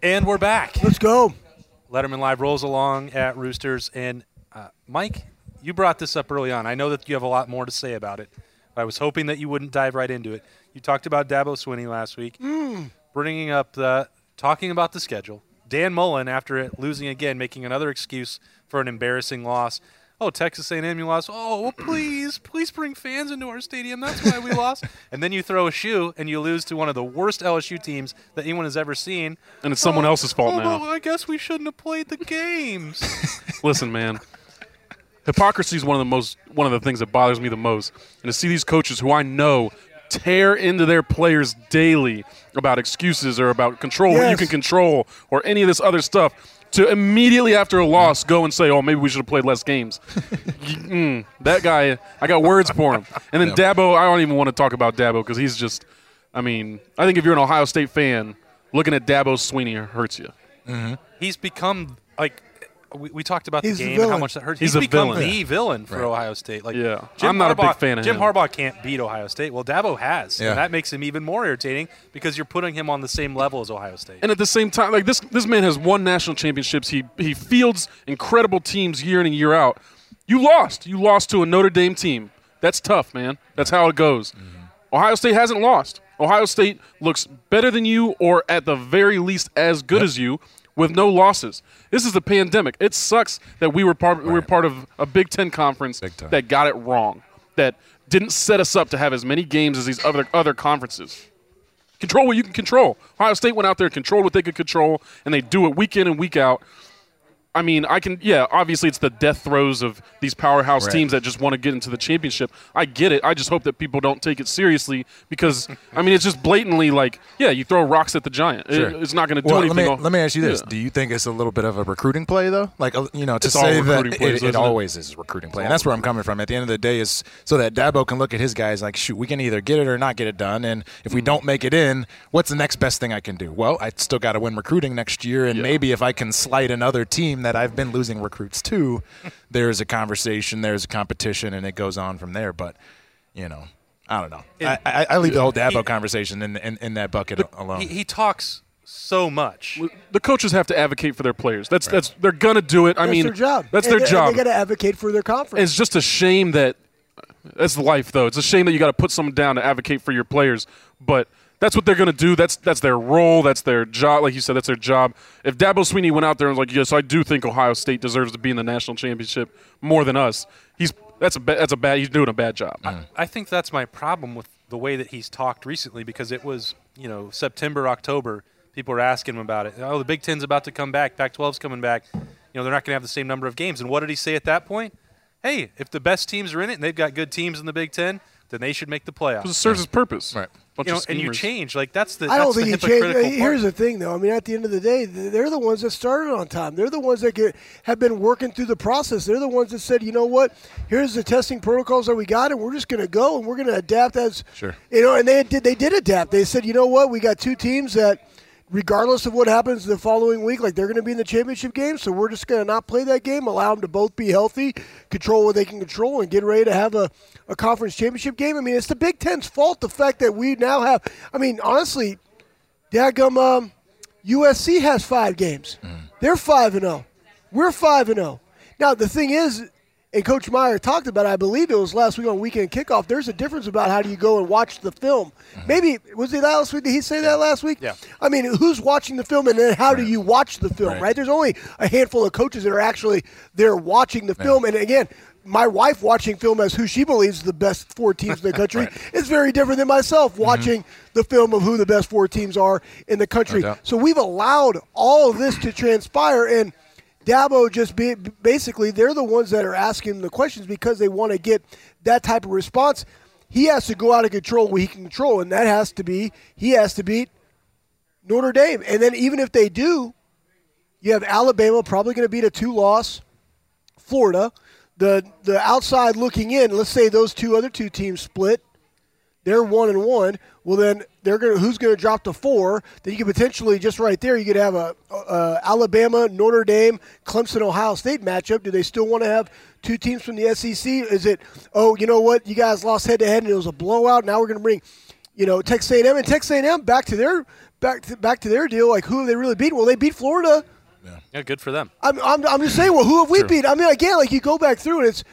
And we're back. Let's go. Letterman Live rolls along at Roosters. And uh, Mike, you brought this up early on. I know that you have a lot more to say about it. But I was hoping that you wouldn't dive right into it. You talked about Dabo Swinney last week, bringing up the talking about the schedule. Dan Mullen, after it losing again, making another excuse for an embarrassing loss. Oh, Texas A&M, you lost. Oh, well, please, please bring fans into our stadium. That's why we lost. [laughs] And then you throw a shoe and you lose to one of the worst LSU teams that anyone has ever seen. And it's someone oh, else's fault oh, now. Well, I guess we shouldn't have played the games. [laughs] Listen, man. Hypocrisy is one of the most one of the things that bothers me the most. And to see these coaches who I know tear into their players daily about excuses or about control what you can control or any of this other stuff to immediately after a loss go and say, "Oh, maybe we should have played less games." [laughs] Mm, that guy, I got words for him. And then Dabo, I don't even want to talk about Dabo because he's just. I mean, I think if you're an Ohio State fan, looking at Dabo Swinney hurts you. He's become like we, we talked about He's the the game and how much that hurts. He's He's, a become villain. the villain for Right. Ohio State. Like, Yeah. Jim I'm not a big Harbaugh- fan of him. Jim him. Harbaugh can't beat Ohio State. Well, Dabo has, Yeah. and that makes him even more irritating because you're putting him on the same level as Ohio State. And at the same time, like this, this man has won national championships. He he fields incredible teams year in and year out. You lost. You lost to a Notre Dame team. That's tough, man. That's how it goes. Mm-hmm. Ohio State hasn't lost. Ohio State looks better than you, or at the very least as good as you, with no losses. This is a pandemic. It sucks that we were part we were part of a Big Ten conference Big that got it wrong. That didn't set us up to have as many games as these other other conferences. Control what you can control. Ohio State went out there and controlled what they could control, and they do it week in and week out. I mean, I can, yeah, obviously it's the death throes of these powerhouse Right. teams that just want to get into the championship. I get it. I just hope that people don't take it seriously because, I mean, it's just blatantly like, yeah, you throw rocks at the giant. It- it's not going to do Well, let anything. me, let me ask you this: Yeah. Do you think it's a little bit of a recruiting play, though? Like, uh, you know, to It's say that plays, it, it always is a recruiting play, and that's where I'm coming from. At the end of the day, is so that Dabo can look at his guys like, shoot, we can either get it or not get it done, and if we don't make it in, what's the next best thing I can do? Well, I still got to win recruiting next year, and Yeah. maybe if I can slight another team team that I've been losing recruits to, [laughs] there's a conversation, there's a competition, and it goes on from there. But you know, I don't know. I, I, I leave the whole Dabo conversation in, in in that bucket alone. He, he talks so much. The coaches have to advocate for their players. That's that's they're gonna do it. I That's mean, their job. That's And their they- job. They got to advocate for their conference. It's just a shame that that's life, though. It's a shame that you got to put someone down to advocate for your players, but that's what they're going to do. That's that's their role. That's their job. Like you said, that's their job. If Dabo Swinney went out there and was like, "Yes, I do think Ohio State deserves to be in the national championship more than us," he's that's a that's a bad. He's doing a bad job. I think that's my problem with the way that he's talked recently because it was, you know, September, October. People were asking him about it. Oh, the Big Ten's about to come back. Pac 12's coming back. You know, they're not going to have the same number of games. And what did he say at that point? Hey, if the best teams are in it and they've got good teams in the Big Ten, then they should make the playoffs. Because it serves its purpose. Right. Bunch You know, of and you change. Like, that's the, I don't that's the think you change. hypocritical Here's the thing, though. I mean, at the end of the day, they're the ones that started on time. They're the ones that get, have been working through the process. They're the ones that said, you know what? Here's the testing protocols that we got, and we're just going to go and we're going to adapt as Sure. you know. And they did. They did adapt. They said, you know what? We got two teams that. Regardless of what happens the following week, like they're going to be in the championship game, so we're just going to not play that game, allow them to both be healthy, control what they can control, and get ready to have a, a conference championship game. I mean, it's the Big Ten's fault the fact that we now have. I mean, honestly, Dagum, um, USC has five games. They're five and zero. We're five and zero. Now the thing is, and Coach Meyer talked about. I believe it was last week on weekend kickoff. There's a difference about how do you go and watch the film. Mm-hmm. Maybe was it last week? Did he say that last week? Yeah. I mean, who's watching the film, and then how do you watch the film? Right. Right. There's only a handful of coaches that are actually there watching the film, and again. My wife watching film as who she believes is the best four teams in the [laughs] country is very different than myself mm-hmm. watching the film of who the best four teams are in the country. doubt. So we've allowed all of this to transpire, and Dabo just be, basically they're the ones that are asking the questions because they want to get that type of response. He has to go out of control what he can control, and that has to be he has to beat Notre Dame. And then even if they do, you have Alabama probably going to beat a two-loss Florida. The the outside looking in, let's say those two other two teams split, they're one and one. Well, then they're gonna who's gonna drop to four? Then you could potentially just right there you could have a, a Alabama, Notre Dame, Clemson, Ohio State matchup. Do they still want to have two teams from the SEC? Is it oh you know what you guys lost head to head and it was a blowout? Now we're gonna bring you know Texas A&M and Texas A&M back to their back to, back to their deal. Like who have they really beat? Well, they beat Florida. Yeah, good for them. I'm, I'm, I'm just saying, well, who have we beat? I mean, again, like you go back through and it's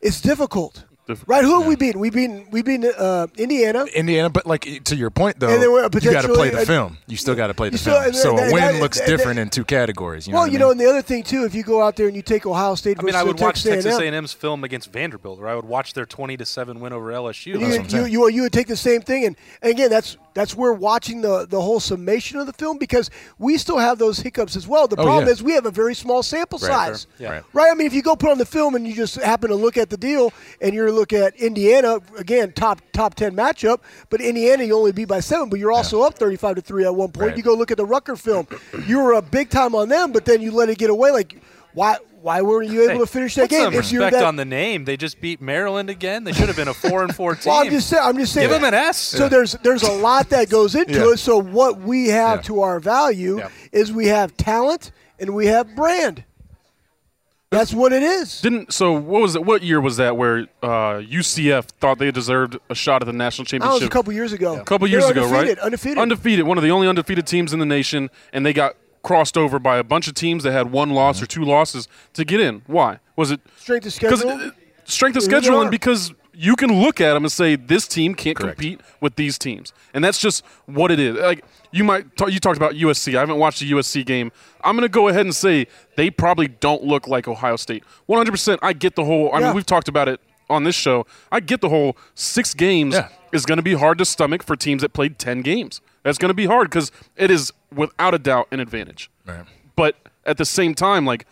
it's difficult, Difficult, right? Who have we beaten? We beaten we beaten uh, Indiana. Indiana, but like to your point though, And then we're you got to play potentially- the film. You still got to play the still- film. and So that- a win that- looks that- different in two categories. You know well, what you I know, mean? and the other thing too, if you go out there and you take Ohio State I mean, I would watch Texas Texas A&M, A&M's film against Vanderbilt, or I would watch their 20 to 7 win over LSU. and you, you, you, you would take the same thing, and, and again, that's that's where watching the the whole summation of the film because we still have those hiccups as well. The Oh, problem yeah. is we have a very small sample Right, size, sure. Yeah. Right. right? I mean, if you go put on the film and you just happen to look at the deal, and you're look at Indiana again, top top ten matchup, but Indiana you only beat by seven, but you're also up thirty five to three at one point. Right. You go look at the Rutgers film, [clears throat] you were up big time on them, but then you let it get away. Like why why weren't you [laughs] able Hey, to finish that put game? Some If you're respect that- on the name. They just beat Maryland again. They should have been a four and four team. [laughs] Well, I'm just saying. I'm just saying. Give them an S. So there's there's a lot that goes [laughs] into Yeah. it. So what we have Yeah. to our value Yeah. is we have talent and we have brand. That's what it is. Didn't so? What was it? What year was that? Where uh, UCF thought they deserved a shot at the national That championship? was a couple years ago. A couple They years were ago, undefeated, right? Undefeated. Undefeated. One of the only undefeated teams in the nation, and they got crossed over by a bunch of teams that had one loss or two losses to get in. Why? Was it Strength of because schedule. strength of Who they schedule and because you can look at them and say this team can't Correct. compete with these teams, and that's just what it is. Like you might talk, you talked about USC. I haven't watched the USC game. I'm going to go ahead and say they probably don't look like Ohio State. 100. percent I get the whole. I Yeah. mean, we've talked about it on this show. I get the whole six games Yeah. is going to be hard to stomach for teams that played 10 games. That's going to be hard because it is without a doubt an advantage Right. but at the same time like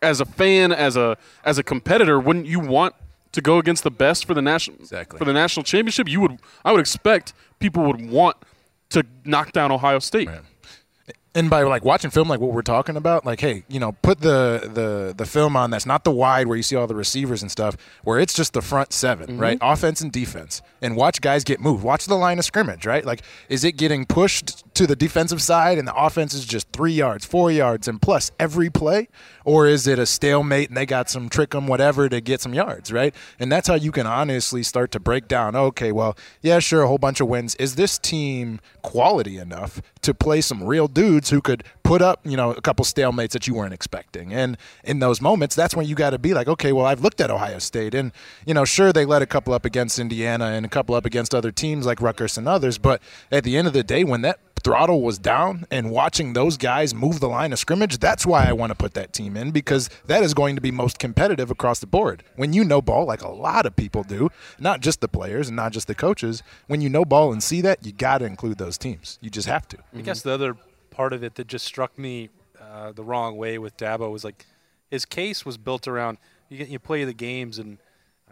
as a fan as a as a competitor wouldn't you want to go against the best for the national Exactly. for the national championship you would i would expect people would want to knock down ohio state Right. And by like watching film like what we're talking about like hey you know put the the the film on that's not the wide where you see all the receivers and stuff where it's just the front 7 Mm-hmm. right? Offense and defense. And watch guys get moved. Watch the line of scrimmage right? Like is it getting pushed to the defensive side and the offense is just three yards four yards and plus every play? Or is it a stalemate and they got some trick them whatever to get some yards right? And that's how you can honestly start to break down okay well yeah sure a whole bunch of wins. Is this team quality enough to play some real dudes who could put up, you know, a couple stalemates that you weren't expecting. And in those moments, that's when you got to be like, okay, well, I've looked at Ohio State, and you know, sure they let a couple up against Indiana and a couple up against other teams like Rutgers and others, but at the end of the day, when that throttle was down and watching those guys move the line of scrimmage, that's why I want to put that team in because that is going to be most competitive across the board. When you know ball, like a lot of people do, not just the players and not just the coaches, when you know ball and see that, you got to include those teams. You just have to. I guess the other part of it that just struck me uh, the wrong way with Dabo was like his case was built around you, you play the games and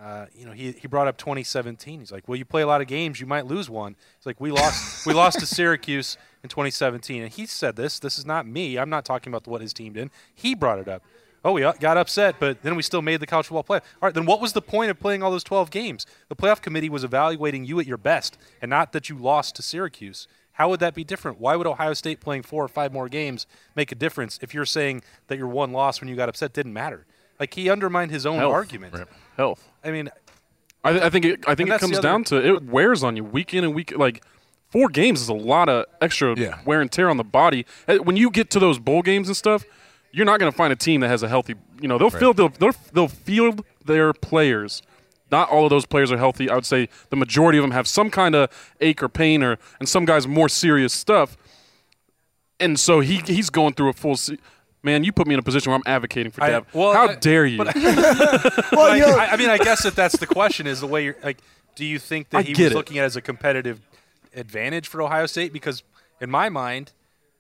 uh, you know he, he brought up 2017. He's like, well, you play a lot of games, you might lose one. It's like we lost we [laughs] lost to Syracuse in 2017, and he said this. This is not me. I'm not talking about what his team did. He brought it up. Oh, we got upset, but then we still made the college football playoff. All right, then what was the point of playing all those 12 games? The playoff committee was evaluating you at your best, and not that you lost to Syracuse. How would that be different? Why would Ohio State playing four or five more games make a difference if you're saying that your one loss when you got upset didn't matter? Like he undermined his own Health. argument. Health. I mean, I, th- I think it, I think it comes other- down to it wears on you week in and week like four games is a lot of extra wear and tear on the body. Uh, When you get to those bowl games and stuff, you're not going to find a team that has a healthy. You know, they'll Right. field they'll, they'll they'll field their players. Not all of those players are healthy. I would say the majority of them have some kind of ache or pain, or and some guys more serious stuff. And so he he's going through a full. Se- Man, you put me in a position where I'm advocating for I- Dab. well, How I- dare you? but- But [laughs] I, I, I mean, I guess that that's the question: is the way you're like, do you think that I he was it. looking at it as a competitive advantage for Ohio State? Because in my mind,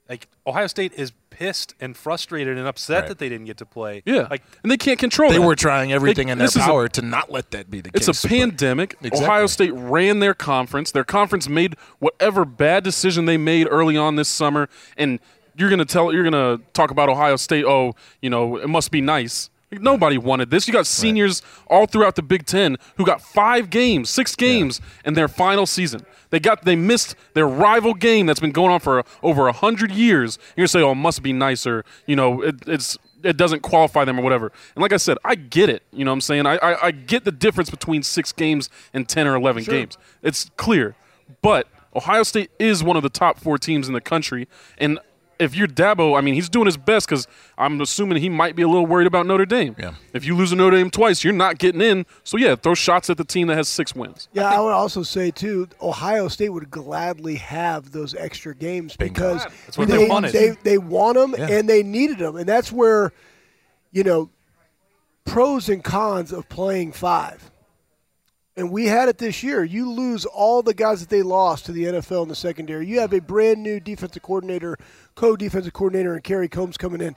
like Ohio State is pissed and frustrated and upset Right. that they didn't get to play. Yeah, like and they can't control. They that. were trying everything They- in their this is a- power to not let that be the It's case. It's a pandemic. Exactly. Ohio State ran their conference. Their conference made whatever bad decision they made early on this summer, and you're gonna tell you're gonna talk about Ohio State. Oh, you know, it must be nice. Nobody wanted this. You got seniors all throughout the Big Ten who got five games, six games in their final season. They got they missed their rival game that's been going on for over a hundred years. You're gonna say, "Oh, it must be nicer." You know, it, it's it doesn't qualify them or whatever. And like I said, I get it. You know what I'm saying? I, I, I get the difference between six games and 10 or 11 Sure. games. It's clear. But Ohio State is one of the top four teams in the country. And if you're Dabo, I mean, he's doing his best because I'm assuming he might be a little worried about Notre Dame. Yeah. If you lose to Notre Dame twice, you're not getting in. So, yeah, throw shots at the team that has six wins. Yeah, I would also say too, Ohio State would gladly have those extra games because That's what they, they wanted. They, they want them Yeah. and they needed them, and that's where, you know, pros and cons of playing five. And we had it this year. You lose all the guys that they lost to the NFL in the secondary. You have a brand new defensive coordinator, co-defensive coordinator, and Kerry Coombs coming in.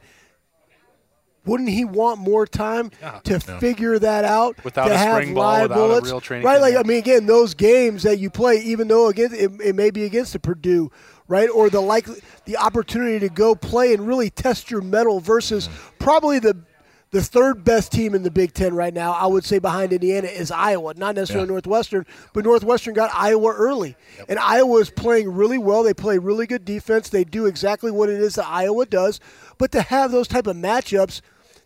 Wouldn't he want more time to figure that out? Without to a spring ball, without a real training right? Like I mean, again, those games that you play, even though against it, it may be against the Purdue, right, or the like, the opportunity to go play and really test your mettle versus mm. probably the the third best team in the Big Ten right now. I would say behind Indiana is Iowa, not necessarily Yeah. Northwestern, but Northwestern got Iowa early, and Iowa is playing really well. They play really good defense. They do exactly what it is that Iowa does, but to have those type of matchups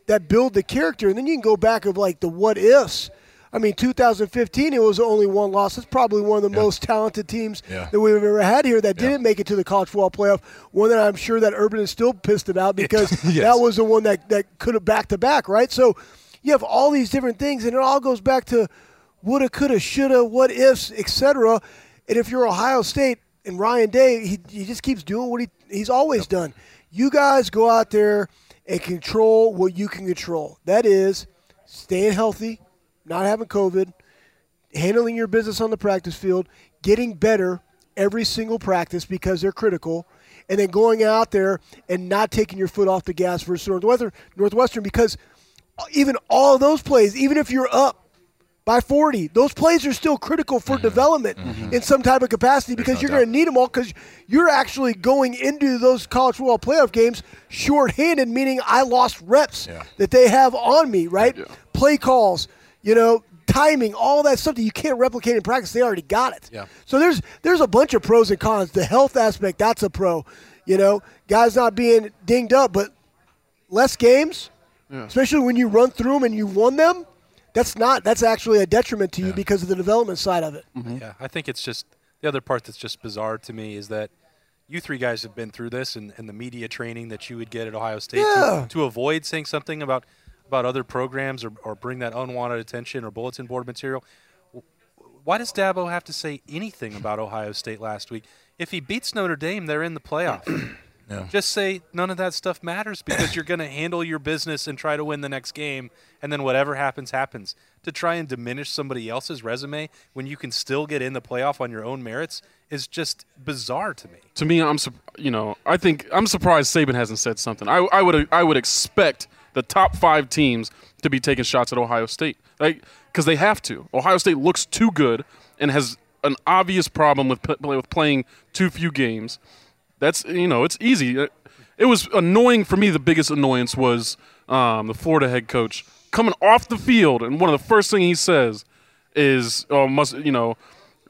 that build the character, and then you can go back of like the what ifs. I mean, 2015, it was only one loss. It's probably one of the most talented teams Yeah. that we've ever had here that didn't make it to the college football playoff. One that I'm sure that Urban is still pissed about [laughs] because [laughs] Yes. that was the one that, that could have back to back, right? So you have all these different things, and it all goes back to woulda, coulda, shoulda, what ifs, etc. And if you're Ohio State and Ryan Day, he, he just keeps doing what he, he's always done. You guys go out there and control what you can control. That is staying healthy, not having COVID, handling your business on the practice field, getting better every single practice because they're critical, and then going out there and not taking your foot off the gas versus Northwestern, Northwestern because even all those plays, even if you're up by 40. Those plays are still critical for development in some type of capacity because no you're going to need them all because you're actually going into those college football playoff games shorthanded, meaning I lost reps Yeah. that they have on me, right? Play calls, you know, timing, all that stuff that you can't replicate in practice. They already got it. Yeah. So there's there's a bunch of pros and cons. The health aspect, that's a pro. You know, guys not being dinged up, but less games, especially when you run through them and you won them. That's not. That's actually a detriment to you because of the development side of it. Mm-hmm. Yeah, I think it's just the other part that's just bizarre to me is that you three guys have been through this and, and the media training that you would get at Ohio State Yeah. to, to avoid saying something about about other programs or, or bring that unwanted attention or bulletin board material. Why does Dabo have to say anything about Ohio State last week? If he beats Notre Dame, they're in the playoff. [clears throat] Yeah. Just say none of that stuff matters because you're going to handle your business and try to win the next game, and then whatever happens, happens. To try and diminish somebody else's resume when you can still get in the playoff on your own merits is just bizarre to me. to me, I'm you know I think I'm surprised Saban hasn't said something. I, I would I would expect the top five teams to be taking shots at Ohio State, like because they have to. Ohio State looks too good and has an obvious problem with p- with playing too few games. That's you know it's easy. It, it was annoying for me. The biggest annoyance was um, the Florida head coach coming off the field, and one of the first thing he says is, "Oh, must you know."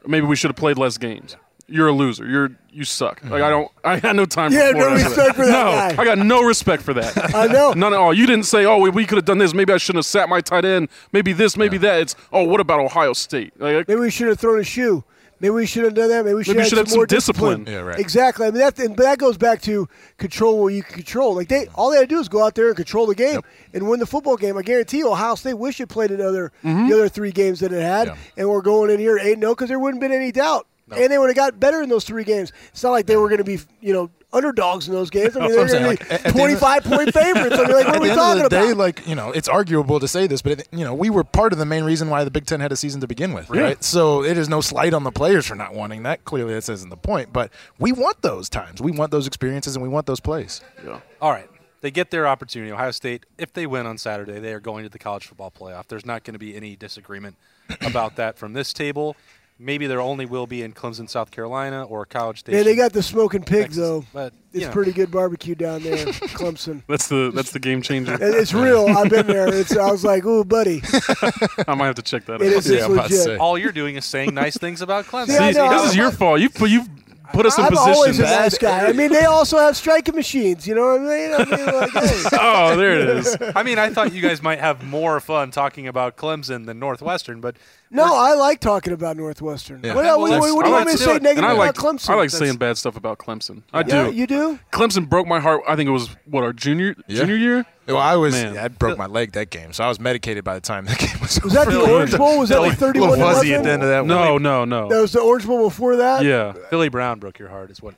maybe we should have played less games. You're a loser. You're you suck. Like I don't. I had no time. Yeah, for no Florida. respect for that No, guy. I got no respect for that. [laughs] I know. None at all. You didn't say, "Oh, we, we could have done this. Maybe I shouldn't have sat my tight end. Maybe this. Maybe that." It's, "Oh, what about Ohio State?" Like, Maybe we should have thrown a shoe. Maybe we should have done that. Maybe we should Maybe have should had have some more some discipline. Yeah, right. Exactly. I mean that, and, but that goes back to control what you can control. Like they, all they had to do is go out there and control the game and win the football game. I guarantee you, Ohio State wish it played another Mm-hmm. the other three games that it had, Yeah. and we're going in here eight zero because there wouldn't have been any doubt, and they would have got better in those three games. It's not like they were going to be, you know. Underdogs in those games. I [laughs] mean, they're going to be Like, at the end of- twenty-five point [laughs] favorites. I mean, like, what At are we talking of about? day, like you know, it's arguable to say this, but it, you know, we were part of the main reason why the Big Ten had a season to begin with, right? So it is no slight on the players for not wanting that. Clearly, that isn't the point. But we want those times, we want those experiences, and we want those plays. Yeah. All right. They get their opportunity. Ohio State, if they win on Saturday, they are going to the college football playoff. There's not going to be any disagreement about that from this table. Maybe there only will be in Clemson, South Carolina, or College Station. Yeah, they got the smoking pig Texas. though. But, you It's know. pretty good barbecue down there, [laughs] Clemson. that's the that's the game changer. It's real. I've been there. It's, I was like, "Ooh, buddy, [laughs] I might have to check that it out. is Yeah, it's about legit." All you're doing is saying nice things about Clemson. See, I See, know, this I'm- is your fault. You put you've put us in I'm always a position. nice guy. I mean, they also have striking machines. You know what I mean? I mean, like, hey. [laughs] oh, there it is. I mean, I thought you guys might have more fun talking about Clemson than Northwestern, but No, I like talking about Northwestern. Yeah. What, Yeah, what- well, what- what do I you like want me to to say do it. negative And I like about Clemson? I like That's- saying bad stuff about Clemson. I yeah, do. you do? Clemson broke my heart. I think it was what our junior Yeah. junior year. Well, I was, Man. I broke my leg that game, so I was medicated by the time the [laughs] game was. Was that the Orange Bowl? Was that like a 31 little fuzzy at the end of that one. No, no, no. That was the Orange Bowl before that? Yeah, Philly Brown broke your heart, is what.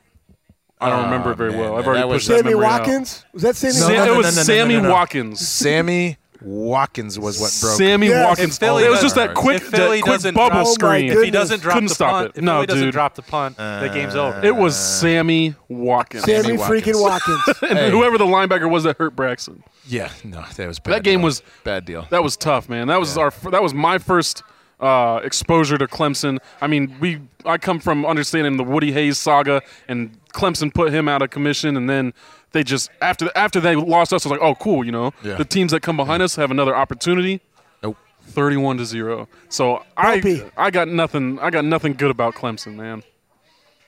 I don't remember Oh, it very man, well. I've already that was- pushed that Sammy memory out. Watkins? Was that Sammy Sam- No, no, Watkins? it was no, no, no, Sammy no, no. Watkins. Sammy Watkins was what broke. Sammy Yes. Watkins. Philly it was just that quick, if Philly that quick doesn't bubble drop- Oh, screen. If he doesn't drop Couldn't the stop punt, it. if No, Philly doesn't dude. drop the punt, the game's over. It was Sammy Watkins. Sammy Sammy freaking Watkins. [laughs] and Hey. whoever the linebacker was that hurt Braxton. Yeah, no, that was bad. That game deal. was- bad deal. That was tough, man. That was our that was my first uh, exposure to Clemson. I mean, we I come from understanding the Woody Hayes saga, and Clemson put him out of commission, and then they just after after they lost us, I was like, oh, cool, you know, Yeah. the teams that come behind us have another opportunity. Nope. Thirty-one to zero. So Bumpy. I I got nothing. I got nothing good about Clemson, man.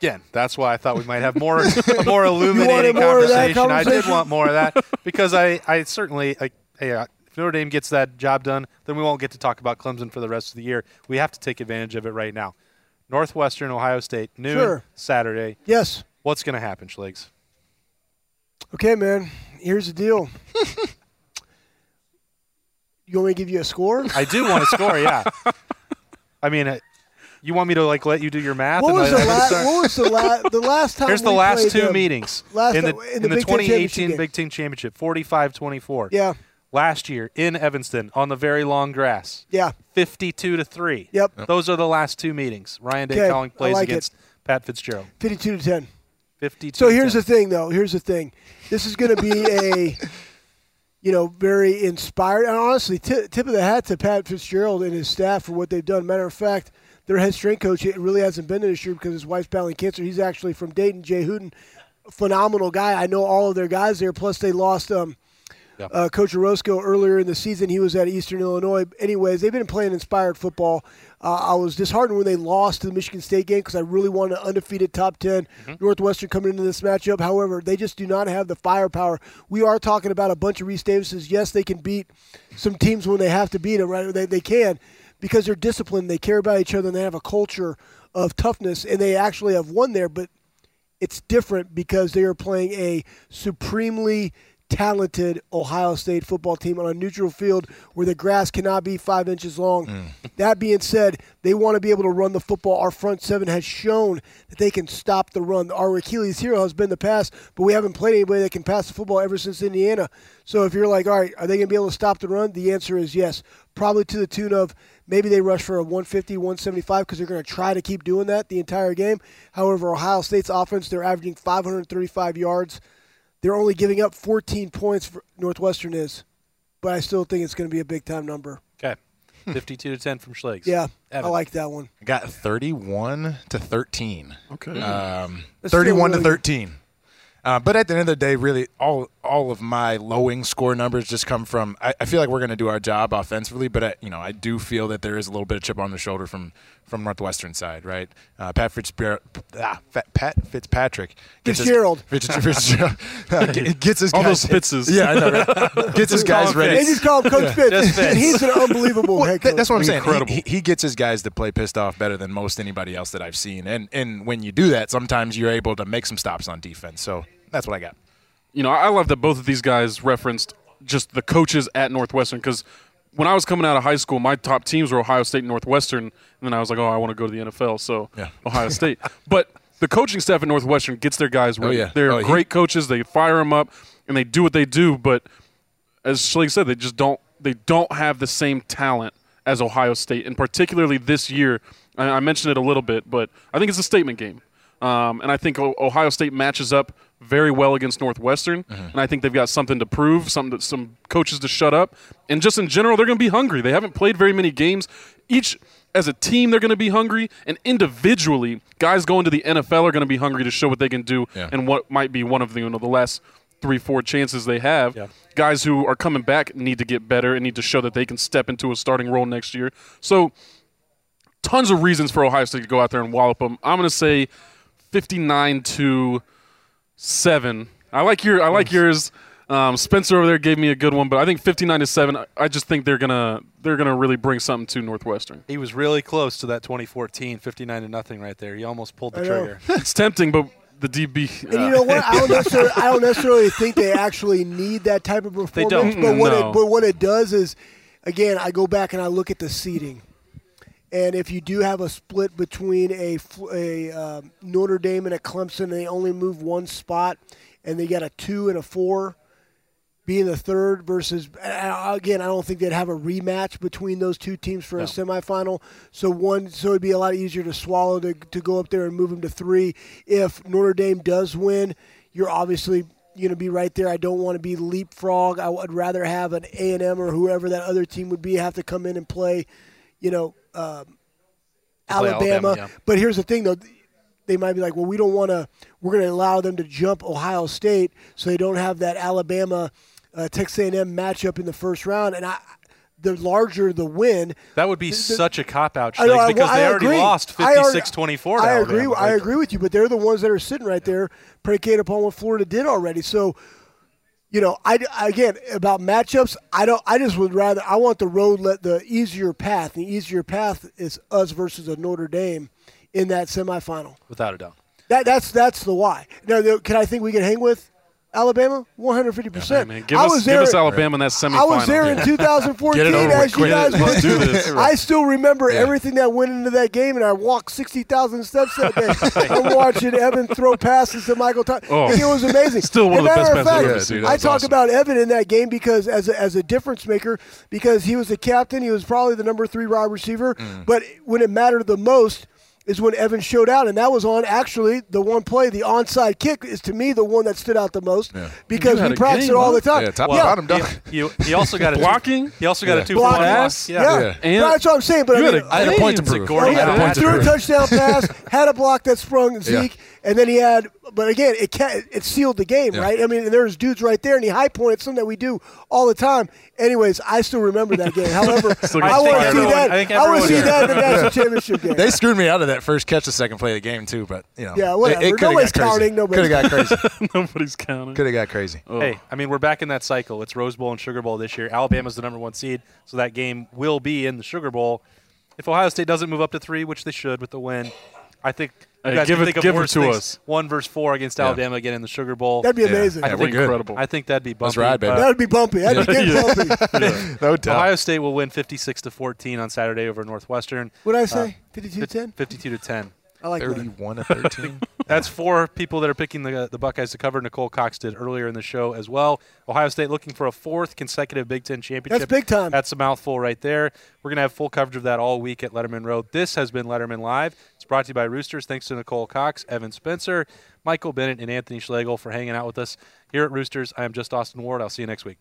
Again, that's why I thought we might have more [laughs] a more illuminating more of that conversation. I did want more of that [laughs] because I, I certainly like hey, uh, if Notre Dame gets that job done, then we won't get to talk about Clemson for the rest of the year. We have to take advantage of it right now. Northwestern, Ohio State, noon Sure. Saturday. Yes. What's going to happen, Schlegs? Okay, man. Here's the deal. [laughs] you want me to give you a score? I do want to score, yeah. [laughs] I mean, uh, you want me to like let you do your math? What and was let- the let me last? What was the last? The last time? Here's the we last two them? meetings Last in the time- in, in the the, Big 2018 Big Ten Championship, 45-24. Yeah. Last year in Evanston on the very long grass, Yeah. 52 to three. Yep. Those are the last two meetings. Ryan Day Okay, calling plays like it. against Pat Fitzgerald. Fifty-two to ten. 52. So here's 10. the thing, though. Here's the thing. This is going to be a. [laughs] you know, very inspired. And honestly, t- tip of the hat to Pat Fitzgerald and his staff for what they've done. Matter of fact, their head strength coach really hasn't been there this year because his wife's battling cancer. He's actually from Dayton, Jay Hooten, phenomenal guy. I know all of their guys there. Plus, they lost um, uh, Coach Orozco earlier in the season. He was at Eastern Illinois. Anyways, they've been playing inspired football. Uh, I was disheartened when they lost to the Michigan State game because I really wanted an undefeated top 10 Northwestern coming into this matchup. However, they just do not have the firepower. We are talking about a bunch of Reese Davises. Yes, they can beat some teams when they have to beat them, right? They, they can because they're disciplined. They care about each other and they have a culture of toughness, and they actually have won there. But it's different because they are playing a supremely talented Ohio State football team on a neutral field where the grass cannot be five inches long. Mm. That being said, they want to be able to run the football. Our front seven has shown that they can stop the run. Our Achilles hero has been the pass, but we haven't played anybody that can pass the football ever since Indiana. So if you're like, all right, are they going to be able to stop the run? The answer is yes. Probably to the tune of maybe they rush for a 150, 175 because they're going to try to keep doing that the entire game. However, Ohio State's offense, they're averaging 535 yards. They're only giving up 14 points for Northwestern is, but I still think it's going to be a big time number. Okay. 52 to 10 from Schlegs. Yeah, Evan. I like that one. Got 31 to 13. Okay. Um, That's still 31 to 13. Uh, but at the end of the day, really, all all of my lowing score numbers just come from. I, I feel like we're going to do our job offensively, but I, you know, I do feel that there is a little bit of chip on the shoulder from from Northwestern side, right? Uh, Pat Fitzgerald, ah, Fa- Pat Fitzpatrick, gets his- Fitzgerald. Fitz- Fitzgerald, uh, gets his All guys, those Fitzes. Yeah, I know. Right? [laughs] Gets his guys ready. They just call him Coach Fitz, Fitz. and he's an unbelievable Well, head coach. that's what I'm saying. Incredible. He, he gets his guys to play pissed off better than most anybody else that I've seen. And and when you do that, sometimes you're able to make some stops on defense. So that's what I got. you know, I love that both of these guys referenced just the coaches at Northwestern because when I was coming out of high school, my top teams were Ohio State and Northwestern, and then I was like, oh, I want to go to the NFL, so Yeah. Ohio State. [laughs] but the coaching staff at Northwestern gets their guys ready. yeah. They're Oh, he- great coaches. They fire them up, and they do what they do. But as Schleg said, they just don't they don't have the same talent as Ohio State, and particularly this year. I, I mentioned it a little bit, but I think it's a statement game, um, and I think Ohio State matches up very well against Northwestern, mm-hmm. and I think they've got something to prove, something some some coaches to shut up, and just in general, they're going to be hungry. They haven't played very many games. Each as a team, they're going to be hungry, and individually, guys going to the NFL are going to be hungry to show what they can do, Yeah. and what might be one of the you know the last three four chances they have. Yeah. Guys who are coming back need to get better and need to show that they can step into a starting role next year. So, tons of reasons for Ohio State to go out there and wallop them. I'm going to say 59 to seven. I like your I like yours. Um, Spencer over there gave me a good one, but I think 59 to seven. I- I just think they're gonna they're gonna really bring something to Northwestern. He was really close to that 2014 59 to nothing right there. He almost pulled the I know. trigger. [laughs] it's tempting, but the DB. And you know what? I don't [laughs] necessarily, I don't necessarily think they actually need that type of performance. don't. But what No. it, but what it does is, again, I go back and I look at the seating, and if you do have a split between a a um, Notre Dame and a Clemson, and they only move one spot, and they got a two and a four. Being the third versus again, I don't think they'd have a rematch between those two teams for a semifinal. So one, so it'd be a lot easier to swallow to, to go up there and move them to three. If Notre Dame does win, you're obviously going to be right there. I don't want to be leapfrog. I would rather have an A and M or whoever that other team would be have to come in and play, you know, um, Alabama. Alabama, yeah. But here's the thing, though. They might be like, well, we don't want to. We're going to allow them to jump Ohio State, so they don't have that Alabama, uh, Texas A&M matchup in the first round. And I, the larger the win, That would be such a cop out, I know, I- because I they already agree. lost I 56 24 I agree. I agree with you, but they're the ones that are sitting right there, predicated upon what Florida did already. So, you know, I again about matchups. I don't. I just would rather. I want the road let the easier path. The easier path is us versus a Notre Dame in that semifinal. Without a doubt. That that's that's the why. Now, can I think we can hang with Alabama? One hundred fifty percent. Man, give us give us Alabama in that semifinal. I was there in 2014 Get it over as with you guys Let's do this. [laughs] I still remember everything that went into that game, and I walked 60,000 steps that day. [laughs] I'm watching Evan throw passes to Michael Thomas. Oh. it was amazing. Still one As of the a best matter passes I've ever seen. dude, I was talk awesome. about Evan in that game because as a, as a difference maker, because he was the captain, he was probably the number three wide receiver. Mm. But when it mattered the most, is when Evan showed out, and that was on actually the one play, the onside kick is to me the one that stood out the most because You had we practice game, it all huh? the time. Yeah, top yeah. to bottom, dog. He, he, he also got a Blocking? He also got Yeah. a two Blocking. for one block. Yeah, Yeah. And- that's what I'm saying. But You I had mean, a I had a point to prove. Gordon I had a had point to threw a touchdown [laughs] pass, had a block that sprung Zeke, and then he had. But again, it ca- it sealed the game, Yeah. right? I mean, and there's dudes right there, and he high pointed something that we do all the time. Anyways, I still remember that game. [laughs] However, I want to see that. I I want to see that in the national championship [laughs] game. They screwed me out of that first catch, the second play of the game too. But you know, Yeah, whatever. It, it coulda Nobody's got crazy. counting, nobody's- Could have [laughs] got crazy. Nobody's counting. Could have got crazy. Oh. Hey, I mean, we're back in that cycle. It's Rose Bowl and Sugar Bowl this year. Alabama's the number one seed, so that game will be in the Sugar Bowl. If Ohio State doesn't move up to three, which they should with the win, I think you Hey, give it- give it to things. us. One versus four against Yeah. Alabama again in the Sugar Bowl. That'd be Yeah. amazing. Yeah, I we're think good. Incredible. I think that'd be bumpy. Let's ride, baby. but- that would be bumpy. That'd be getting bumpy. [laughs] No doubt. Ohio State will win 56 to 14 on Saturday over Northwestern. What did I Uh, say? 52 10? 52 to 10. I like that. Thirty-one to thirteen. [laughs] That's four people that are picking the, the Buckeyes to cover. Nicole Cox did earlier in the show as well. Ohio State looking for a fourth consecutive Big Ten championship. That's big time. That's a mouthful right there. We're going to have full coverage of that all week at Lettermen Row. This has been Lettermen Live. It's brought to you by Roosters. Thanks to Nicole Cox, Evan Spencer, Michael Bennett, and Anthony Schlegel for hanging out with us here at Roosters. I am just Austin Ward. I'll see you next week.